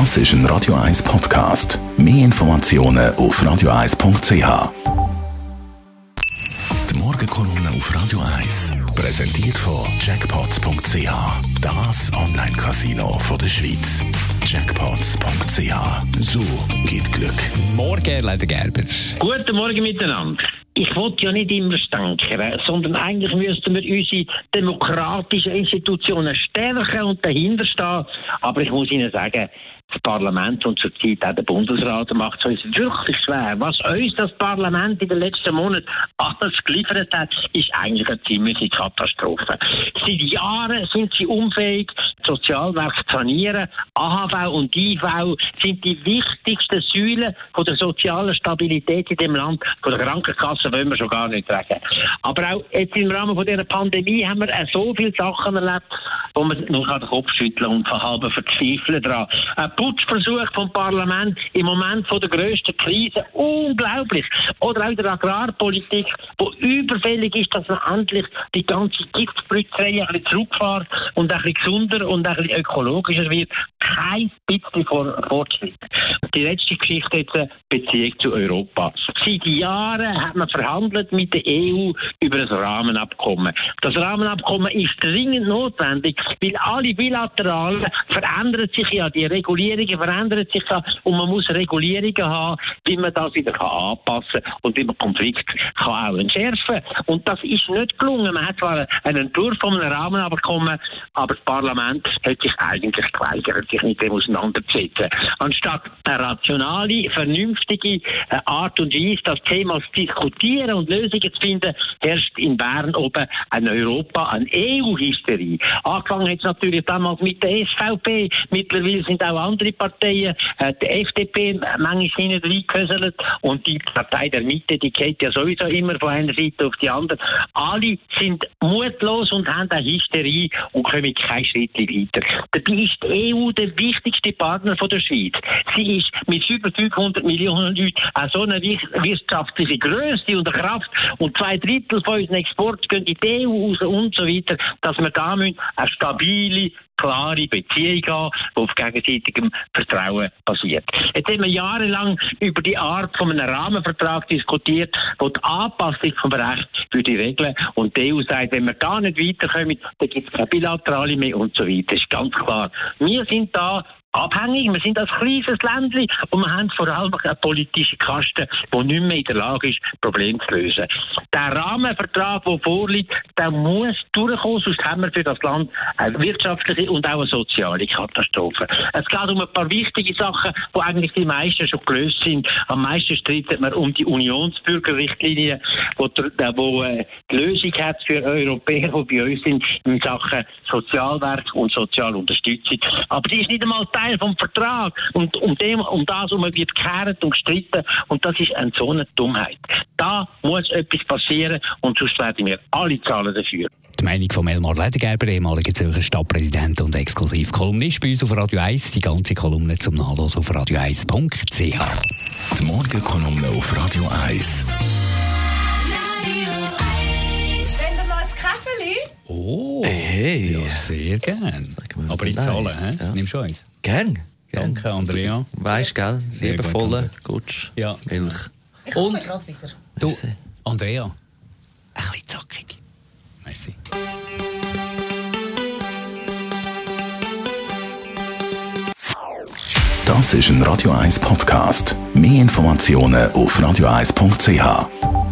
Das ist ein Radio 1 Podcast. Mehr Informationen auf radio1.ch. Die Morgenkolumne auf Radio 1 präsentiert von Jackpots.ch. Das Online-Casino der Schweiz. Jackpots.ch. So geht Glück. Morgen, Leiter Gerber. Guten Morgen miteinander. Ich wollte ja nicht immer stänkern, sondern eigentlich müssten wir unsere demokratischen Institutionen stärken und dahinter stehen. Aber ich muss Ihnen sagen, das Parlament und zurzeit auch der Bundesrat macht es uns wirklich schwer. Was uns das Parlament in den letzten Monaten alles geliefert hat, ist eigentlich eine ziemliche Katastrophe. Seit Jahren sind sie unfähig, Sozialwerk zu sanieren. AHV und IV sind die wichtigsten Säulen von der sozialen Stabilität in dem Land. Von der Krankenkasse wollen wir schon gar nicht reden. Aber auch jetzt im Rahmen von dieser Pandemie haben wir so viele Sachen erlebt, wo man nur den Kopf schütteln und von halb verzweifeln dran. Ein Putschversuch vom Parlament im Moment von der grössten Krise, unglaublich. Oder auch der Agrarpolitik, wo überfällig ist, dass man endlich die ganze Giftspritterei ein bisschen zurückfährt und ein bisschen gesunder und ein bisschen ökologischer wird. Kein bisschen Fortschritt. Die letzte Geschichte jetzt eine Beziehung zu Europa. Seit Jahren hat man verhandelt mit der EU über ein Rahmenabkommen. Das Rahmenabkommen ist dringend notwendig, weil alle Bilateralen verändern sich ja, die Regulierungen verändern sich ja und man muss Regulierungen haben, wie man das wieder kann anpassen kann und wie man Konflikte kann auch entschärfen Und das ist nicht gelungen. Man hat zwar einen Entwurf von einem Rahmenabkommen, aber das Parlament hat sich eigentlich geweigert, sich mit dem auseinanderzusetzen. Anstatt rationale, vernünftige äh, Art und Weise, das Thema zu diskutieren und Lösungen zu finden, herrscht in Bern oben ein Europa, eine EU-Hysterie. Angefangen hat es natürlich damals mit der SVP, mittlerweile sind auch andere Parteien, äh, die FDP manchmal hinten reingehöselt und die Partei der Mitte, die geht ja sowieso immer von einer Seite auf die andere. Alle sind mutlos und haben eine Hysterie und kommen keinen Schritt weiter. Dabei ist die EU der wichtigste Partner von der Schweiz. Sie ist mit über 500 Millionen Leuten auch so eine wirtschaftliche Größe und Kraft und zwei Drittel von unseren Export gehen in die EU raus und so weiter, dass wir da eine stabile klare Beziehung haben, die auf gegenseitigem Vertrauen basiert. Jetzt haben wir jahrelang über die Art von einem Rahmenvertrag diskutiert, wo die Anpassung vom Recht für die Regeln und die EU sagt, wenn wir da nicht weiterkommen, dann gibt es keine Bilaterale mehr und so weiter. Das ist ganz klar. Wir sind da abhängig. Wir sind ein kleines Ländchen und wir haben vor allem eine politische Kaste, die nicht mehr in der Lage ist, Probleme zu lösen. Der Rahmenvertrag, der vorliegt, der muss durchkommen, sonst haben wir für das Land eine wirtschaftliche und auch eine soziale Katastrophe. Es geht um ein paar wichtige Sachen, wo eigentlich die meisten schon gelöst sind. Am meisten streitet man um die Unionsbürgerrichtlinie, wo äh, die Lösung hat für Europäer, die bei uns sind in Sachen Sozialwerk und Sozialunterstützung. Aber die ist nicht einmal Teil Teil vom Vertrag. Und um, dem, um das um wird gekehrt und gestritten. Und das ist eine so eine Dummheit. Da muss etwas passieren und sonst werden wir alle zahlen dafür. Die Meinung von Elmar Ledergerber, ehemaliger Zürcher Stadtpräsident und exklusiv Kolumnist bei uns auf Radio 1. Die ganze Kolumne zum Nachlesen auf radio1.ch. Die Morgenkolumne auf Radio 1. Oh, Hey. ja, sehr gern. wir Aber ich zahle, hä? Ja. Nimmst du eins? Gern. gern. Danke, Andrea. Weißt, gell? Sehr Liebevolle, gut, gut, Ja. Milch. Ich komme gerade wieder. Du. Andrea, ein bisschen zackig. Merci. Das ist ein Radio 1 Podcast. Mehr Informationen auf radio1.ch.